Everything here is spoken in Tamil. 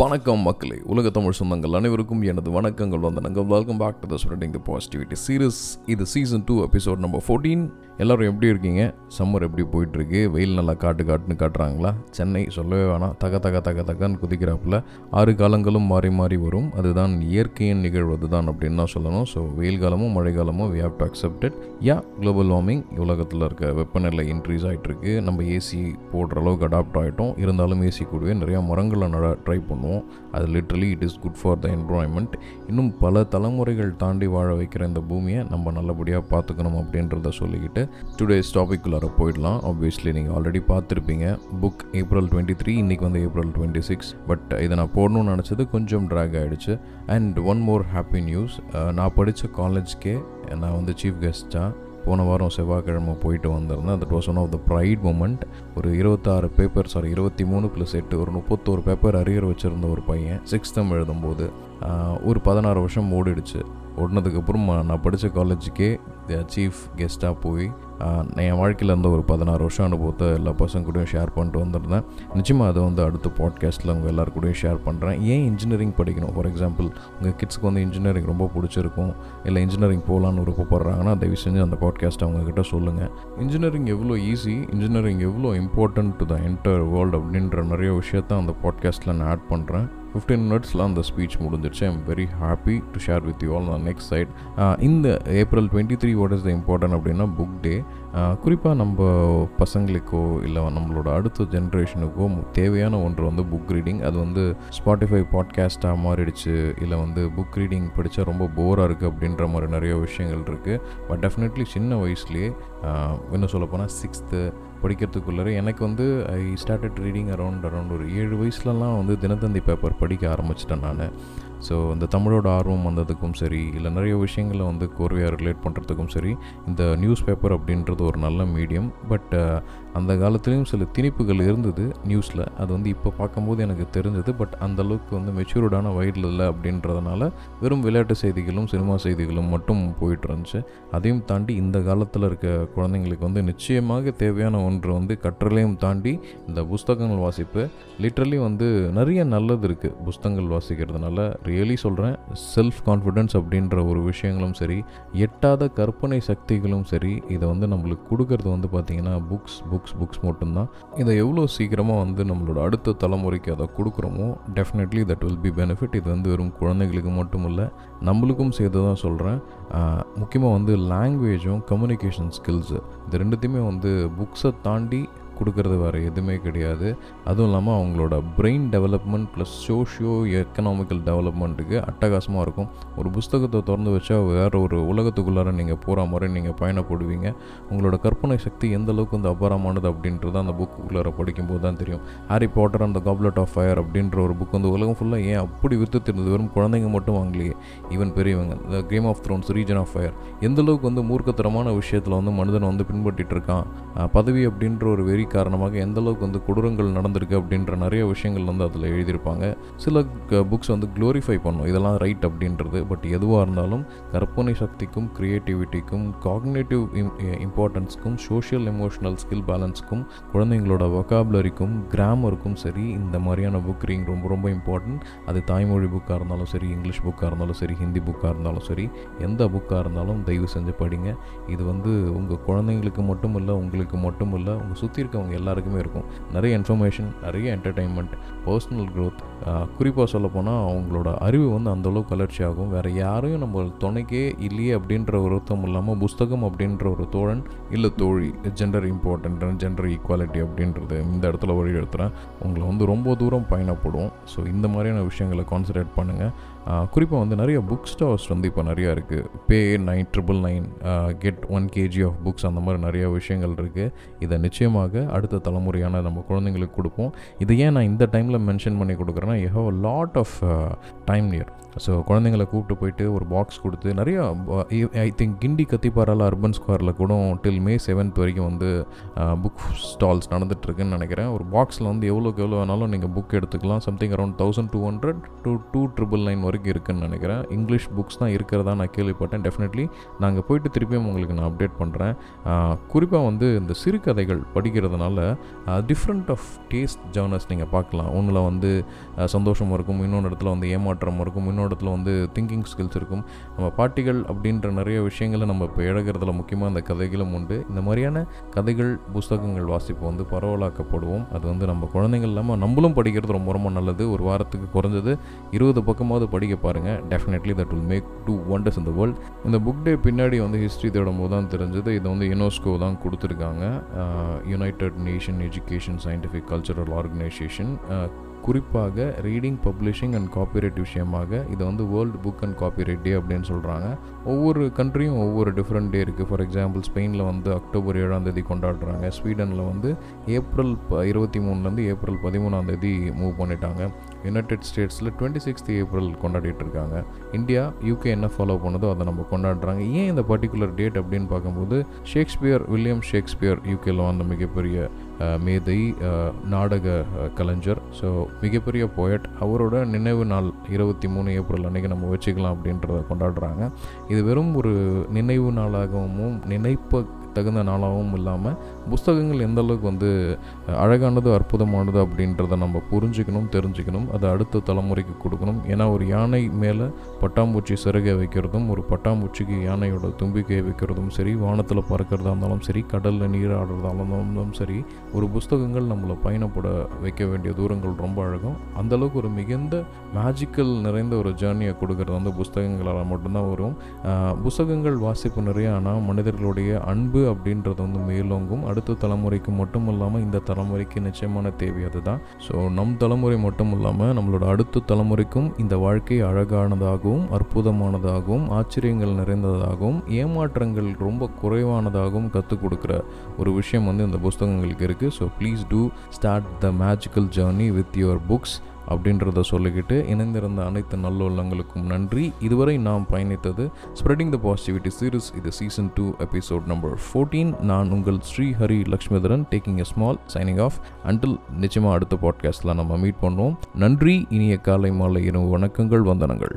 வணக்கம் மக்களே உலக தமிழ் சொந்தங்கள் அனைவருக்கும் எனது வணக்கங்கள். வந்தனங்கள் welcome back to the spreading the positivity series இது season two episode number fourteen எல்லோரும் எப்படி இருக்கீங்க? சம்மர் எப்படி போயிட்டுருக்கு? வெயில் நல்லா காட்டு காட்டுன்னு காட்டுறாங்களா? சென்னை சொல்லவே வேணாம். தக தக தக தகன்னு குதிக்கிறாப்புல. ஆறு காலங்களும் மாறி மாறி வரும். அதுதான் இயற்கையின் நிகழ்வது தான் அப்படின்னு தான் சொல்லணும். ஸோ வெயில் காலமும் மழை காலமும் we have to accepted yeah global warming உலகத்தில் இருக்க வெப்பநிலை இன்க்ரீஸ் ஆகிட்டு இருக்கு நம்ம ஏசி போடுற அளவுக்கு அடாப்ட் ஆகிட்டோம் இருந்தாலும் ஏசி கூடவே நிறையா மரங்களை நட ட்ரை பண்ணுவோம். அது literally it is good for the environment இன்னும் பல தலைமுறைகள் தாண்டி வாழ வைக்கிற இந்த பூமியை நம்ம நல்லபடியாக பார்த்துக்கணும் அப்படின்றத சொல்லிக்கிட்டு டுடேஸ் டாபிக்குள்ளார போயிடலாம். ஆப்வியஸ்லி நீங்கள் ஆல்ரெடி பார்த்துருப்பீங்க. புக் ஏப்ரல் டுவெண்ட்டி த்ரீ இன்றைக்கி வந்து ஏப்ரல் டுவெண்ட்டி சிக்ஸ் பட் இதை நான் போடணும்னு நினச்சது கொஞ்சம் ட்ராக் ஆகிடுச்சு and one more happy news நான் படித்த காலேஜ்க்கே நான் வந்து சீஃப் கெஸ்ட்டாக போன வாரம் செவ்வாய்க்கிழமை போயிட்டு வந்திருந்தேன். That was one of the bright moment ஒரு இருபத்தாறு பேப்பர் சாரி இருபத்தி மூணு ப்ளஸ் எட்டு ஒரு முப்பத்தோரு பேப்பர் அரியர் வச்சுருந்த ஒரு பையன் சிக்ஸ்த்தம் எழுதும்போது ஒரு பதினாறு வருஷம் ஓடிடுச்சு. ஓடினதுக்கப்புறம் நான் படித்த காலேஜுக்கே சீஃப் கெஸ்ட்டாக போய் என் வாழ்க்கையில் இருந்த ஒரு பதினாறு வருஷம் அனுபவத்தை எல்லா பசங்க கூடயும் ஷேர் பண்ணிட்டு வந்திருந்தேன். நிச்சயமாக அதை வந்து அடுத்த பாட்காஸ்ட்டில் உங்கள் எல்லாரு கூடயும் ஷேர் பண்ணுறேன் ஏன் இன்ஜினியரிங் படிக்கணும்? ஃபார் எக்ஸாம்பிள் உங்கள் கிட்ஸ்க்கு வந்து இன்ஜினியரிங் ரொம்ப பிடிச்சிருக்கும். இல்லை இன்ஜினியரிங் போகலான்னு விருப்பப்படுறாங்கன்னா தயவு செஞ்சு அந்த பாட்காஸ்ட்டை அவங்கக்கிட்ட சொல்லுங்கள் இன்ஜினியரிங் எவ்வளோ ஈஸி இன்ஜினியரிங் எவ்வளோ important to the entire world அப்படின்ற நிறைய விஷயத்த அந்த பாட்காஸ்ட்டில் நான் ஆட் பண்ணுறேன் ஃபிஃப்டீன் மினிட்ஸில் அந்த ஸ்பீச் முடிஞ்சிருச்சு. I'm very happy to share with you all next side இந்த April twenty three what is the important அப்படின்னா புக் டே குறிப்பாக நம்ம பசங்களுக்கோ இல்லை நம்மளோட அடுத்த ஜென்ரேஷனுக்கோ தேவையான ஒன்று வந்து புக் ரீடிங் அது வந்து ஸ்பாட்டிஃபை பாட்காஸ்ட்டாக மாறிடுச்சு இல்லை வந்து புக் ரீடிங் படித்தா ரொம்ப போராக இருக்குது அப்படின்ற மாதிரி நிறைய விஷயங்கள் இருக்குது பட் டெஃபினெட்லி சின்ன வயசுலேயே இன்னும் சொல்லப்போனால் சிக்ஸ்த்து படிக்கிறதுக்குள்ளே எனக்கு வந்து I started reading around around ஒரு ஏழு வயசுலலாம் வந்து தினத்தந்தி பேப்பர் படிக்க ஆரம்பிச்சிட்டேன் நான். ஸோ இந்த தமிழோட ஆர்வம் வந்ததுக்கும் சரி இல்லை நிறைய விஷயங்களை வந்து கோர்வையாக ரிலேட் பண்ணுறதுக்கும் சரி இந்த நியூஸ் பேப்பர் அப்படின்றது ஒரு நல்ல மீடியம் பட் அந்த காலத்துலேயும் சில திணிப்புகள் இருந்தது நியூஸில் அது வந்து இப்போ பார்க்கும்போது எனக்கு தெரிஞ்சது. பட் அந்தளவுக்கு வந்து மெச்சூர்டான வயதில் இல்லை அப்படின்றதுனால வெறும் விளையாட்டு செய்திகளும் சினிமா செய்திகளும் மட்டும் போயிட்டு இருந்துச்சு. அதையும் தாண்டி இந்த காலத்தில் இருக்க குழந்தைங்களுக்கு வந்து நிச்சயமாக தேவையான ஒன்று வந்து கற்றலையும் தாண்டி இந்த புஸ்தகங்கள் வாசிப்பு. லிட்ரலி வந்து நிறைய நல்லது இருக்குது புஸ்தகங்கள் வாசிக்கிறதுனால. ரியலி சொல்கிறேன் செல்ஃப் கான்ஃபிடென்ஸ் அப்படின்ற ஒரு விஷயங்களும் சரி எட்டாத கற்பனை சக்திகளும் சரி இதை வந்து நம்மளுக்கு கொடுக்கறது வந்து பார்த்திங்கன்னா புக்ஸ் புக்ஸ் புக்ஸ் மட்டும்தான். இதை எவ்வளோ சீக்கிரமாக வந்து நம்மளோட அடுத்த தலைமுறைக்கு அதை கொடுக்குறோமோ definitely that will be benefit இது வந்து வெறும் குழந்தைங்களுக்கு மட்டும் இல்லை நம்மளுக்கும் சேர்த்து தான் சொல்கிறேன் முக்கியமாக வந்து லாங்குவேஜும் கம்யூனிகேஷன் ஸ்கில்ஸு இது ரெண்டுத்தையுமே வந்து புக்ஸை தாண்டி கொடுக்கறது வேறு எதுவுமே கிடையாது. அதுவும் இல்லாமல் அவங்களோட brain development plus socio economical டெவலப்மெண்ட்டுக்கு அட்டகாசமாக இருக்கும். ஒரு புஸ்தகத்தை திறந்து வச்சா வேறு ஒரு உலகத்துக்குள்ளார நீங்கள் போகிற மாதிரி நீங்கள் பயணப்படுவீங்க. உங்களோட கற்பனை சக்தி எந்த அளவுக்கு வந்து அபாரமானது அப்படின்றது அந்த புக்குள்ளார படிக்கும்போது தான் தெரியும். ஹாரி பாட்டர் அந்த காப்லெட் ஆஃப் ஃபயர் அப்படின்ற ஒரு புக் வந்து உலகம் ஃபுல்லாக ஏன் அப்படி வித்து தெரிஞ்சது வெறும் குழந்தைங்க மட்டும் வாங்கலையே? ஈவன் பெரியவங்க இந்த Game of Thrones Reign of Fire எந்த அளவுக்கு வந்து மூர்க்கத்தரமான விஷயத்தில் வந்து மனிதன் வந்து பின்பற்றிட்டு இருக்கான்? பதவி அப்படின்ற ஒரு வெறி காரணமாக எந்த அளவுக்கு வந்து கொடூரங்கள் நடந்திருக்கு அப்படின்ற நிறைய விஷயங்கள் வந்து அதில் எழுதியிருப்பாங்க. சில புக்ஸ் வந்து க்ளோரிஃபை பண்ணும். இதெல்லாம் ரைட் அப்படின்றது. பட் எதுவாக இருந்தாலும் கற்பனை சக்திக்கும் க்ரியேட்டிவிட்டிக்கும் காக்னேட்டிவ் இம்பார்ட்டன்ஸ்க்கும் சோஷியல் எமோஷனல் ஸ்கில் பேலன்ஸ்க்கும் குழந்தைங்களோட வொக்காபுலரிக்கும் கிராமருக்கும் சரி இந்த மாதிரியான புக் ரீங் ரொம்ப ரொம்ப இம்பார்ட்டன்ட் அது தாய்மொழி புக்காக இருந்தாலும் சரி இங்கிலீஷ் புக்காக இருந்தாலும் சரி ஹிந்தி புக்காக இருந்தாலும் சரி எந்த புக்காக இருந்தாலும் தயவு செஞ்சு படிங்க. இது வந்து உங்கள் குழந்தைங்களுக்கு மட்டும் இல்லை உங்களுக்கு மட்டும் இல்லை உங்கள் சுற்றி இருக்க இருக்கவங்க எல்லாருக்குமே இருக்கும். நிறைய இன்ஃபர்மேஷன் நிறைய என்டர்டெயின்மெண்ட் பர்சனல் க்ரோத் குறிப்பாக சொல்லப்போனால் அவங்களோட அறிவு வந்து அந்தளவுக்கு வளர்ச்சி ஆகும். வேறு யாரையும் நம்ம துணைக்கே இல்லையே அப்படின்ற ஒருத்தம் இல்லாமல் புஸ்தகம் அப்படின்ற ஒரு தோழன் இல்லை தோழி ஜெண்டர் இம்பார்ட்டன்ட் ஜெண்டர் ஈக்குவாலிட்டி அப்படின்றது இந்த இடத்துல வழி எடுத்துகிறேன் உங்களை வந்து ரொம்ப தூரம் பயணப்படும். ஸோ இந்த மாதிரியான விஷயங்களை கான்சன்ட்ரேட் பண்ணுங்கள் குறிப்பாக வந்து நிறைய புக் ஸ்டார்ஸ் வந்து இப்போ நிறையா இருக்குது pay nine triple nine get one KG of books அந்த மாதிரி நிறைய விஷயங்கள் இருக்குது இதை நிச்சயமாக அடுத்த தலைமுறையான நம்ம குழந்தைங்களுக்கு கொடுப்போம். இதை ஏன் நான் இந்த டைமில் மென்ஷன் பண்ணி கொடுக்குறேன்னா you have a lot of time near so குழந்தைங்களை கூப்பிட்டு போயிட்டு ஒரு பாக்ஸ் கொடுத்து நிறையா ஐ திங்க் கிண்டி கத்திப்பாரால அர்பன் ஸ்கொயரில் கூட டில் மே செவன்த் வரைக்கும் வந்து uh, புக் ஸ்டால்ஸ் நடந்துகிட்ருக்குன்னு நினைக்கிறேன். ஒரு பாக்ஸில் வந்து எவ்வளோக்கு எவ்வளோ வேணாலும் நீங்கள் புக் எடுத்துக்கலாம். Something around thousand two hundred to two triple nine வரைக்கும் இருக்குதுன்னு நினைக்கிறேன். இங்கிலீஷ் புக்ஸ் தான் இருக்கிறதா நான் கேள்விப்பட்டேன். டெஃபினெட்லி நாங்கள் போயிட்டு திருப்பியும் உங்களுக்கு நான் அப்டேட் பண்ணுறேன் uh, குறிப்பாக வந்து இந்த சிறுகதைகள் படிக்கிறதுனால டிஃப்ரெண்ட் ஆஃப் டேஸ்ட் ஜேர்னஸ் நீங்கள் பார்க்கலாம். ஒன்றில் வந்து சந்தோஷம் இருக்கும் இன்னொன்று இடத்துல வந்து ஏமாற்றம் இருக்கும் இன்னொரு இடத்துல வந்து திங்கிங் ஸ்கில்ஸ் இருக்கும். நம்ம பாட்டிகள் அப்படின்ற நிறைய விஷயங்களை நம்ம இப்போ இழகிறதுல முக்கியமாக அந்த கதைகளும் உண்டு. இந்த மாதிரியான கதைகள் புஸ்தகங்கள் வாசிப்பு வந்து பரவலாக்கப்படுவோம். அது வந்து நம்ம குழந்தைகள் இல்லாமல் நம்மளும் படிக்கிறது ரொம்ப ரொம்ப நல்லது. ஒரு வாரத்துக்கு குறைஞ்சது இருபது பக்கமாவது படிக்க பாருங்கள் definitely that will make do wonders இந்த வேர்ல்ட் இந்த புக் டே பின்னாடி வந்து ஹிஸ்ட்ரி தேடும் போது தான் தெரிஞ்சது. இதை வந்து யுனெஸ்கோ தான் கொடுத்துருக்காங்க. United Nation Education Scientific Cultural Organisation குறிப்பாக ரீடிங் பப்ளிஷிங் அண்ட் காப்பிரைட் விஷயமாக இது வந்து World Book and Copyright Day அப்படின்னு சொல்கிறாங்க ஒவ்வொரு கண்ட்ரியும் ஒவ்வொரு டிஃப்ரெண்ட் டே இருக்குது ஃபார் எக்ஸாம்பிள் ஸ்பெயினில் வந்து அக்டோபர் ஏழாம் தேதி கொண்டாடுறாங்க. ஸ்வீடனில் வந்து ஏப்ரல் ப இருபத்தி மூணுலேருந்து ஏப்ரல் பதிமூணாம் தேதி மூவ் பண்ணிட்டாங்க. யுனைடெட் ஸ்டேட்ஸில் டுவெண்ட்டி சிக்ஸ்த் ஏப்ரல் கொண்டாடிட்டு இருக்காங்க. இந்தியா யூகே என்ன ஃபாலோ பண்ணதோ அதை நம்ம கொண்டாடுறாங்க. ஏன் இந்த பர்டிகுலர் டேட் அப்படின்னு பார்க்கும்போது ஷேக்ஸ்பியர் வில்லியம் ஷேக்ஸ்பியர் யூகேல வந்த மிகப்பெரிய மேதை நாடக கலைஞர். ஸோ மிகப்பெரிய போயட் அவரோட நினைவு நாள் இருபத்தி மூணு ஏப்ரல் அன்னைக்கு நம்ம வச்சுக்கலாம் அப்படின்றத கொண்டாடுறாங்க. இது வெறும் ஒரு நினைவு நாளாகவும் நினைப்ப தகுந்த நாளாகவும் இல்லாமல் புஸ்தகங்கள் எந்த அளவுக்கு வந்து அழகானது அற்புதமானது அப்படின்றத நம்ம புரிஞ்சுக்கணும் தெரிஞ்சுக்கணும் அதை அடுத்த தலைமுறைக்கு கொடுக்கணும். ஏன்னா ஒரு யானை மேலே பட்டாம்பூச்சி சிறகை வைக்கிறதும் ஒரு பட்டாம்பூச்சிக்கு யானையோட தும்பிக்கையை வைக்கிறதும் சரி வானத்தில் பறக்கிறதா இருந்தாலும் சரி கடலில் நீராடுறதா இருந்தாலும் சரி ஒரு புஸ்தகங்கள் நம்மளை பயணப்பட வைக்க வேண்டிய தூரங்கள் ரொம்ப அழகும். அந்தளவுக்கு ஒரு மிகுந்த மேஜிக்கல் நிறைந்த ஒரு ஜேர்னியை கொடுக்கறது வந்து புஸ்தகங்களால் மட்டும்தான் வரும். புஸ்தகங்கள் வாசிப்பு நிறைய ஆனால் மனிதர்களுடைய அன்பு அப்படின்றது வந்து மேலோங்கும். அடுத்த தலைமுறைக்கு மட்டும் இல்லாமல் இந்த தலைமுறைக்கு நிச்சயமான தேவை அதுதான். ஸோ நம் தலைமுறை மட்டும் இல்லாமல் நம்மளோட அடுத்த தலைமுறைக்கும் இந்த வாழ்க்கை அழகானதாகவும் அற்புதமானதாகவும் ஆச்சரியங்கள் நிறைந்ததாகவும் ஏமாற்றங்கள் ரொம்ப குறைவானதாகவும் கற்றுக் கொடுக்குற ஒரு விஷயம் வந்து இந்த புஸ்தகங்களுக்கு இருக்குது so please do start the magical journey with your books அப்படின்றத சொல்லிக்கிட்டு இணைந்திருந்த அனைத்து நல்லுள்ளங்களுக்கும் நன்றி. இதுவரை நாம் பயணித்தது ஸ்ப்ரெடிங் த பாசிட்டிவிட்டி சீரிஸ் இது season two episode number fourteen நான் உங்கள் Sri Hari Lakshmidharan taking a small signing off until நிச்சயமாக அடுத்த பாட்காஸ்ட்டில் நம்ம மீட் பண்ணுவோம். நன்றி. இனிய காலை மாலை இரவு வணக்கங்கள் வந்தனங்கள்.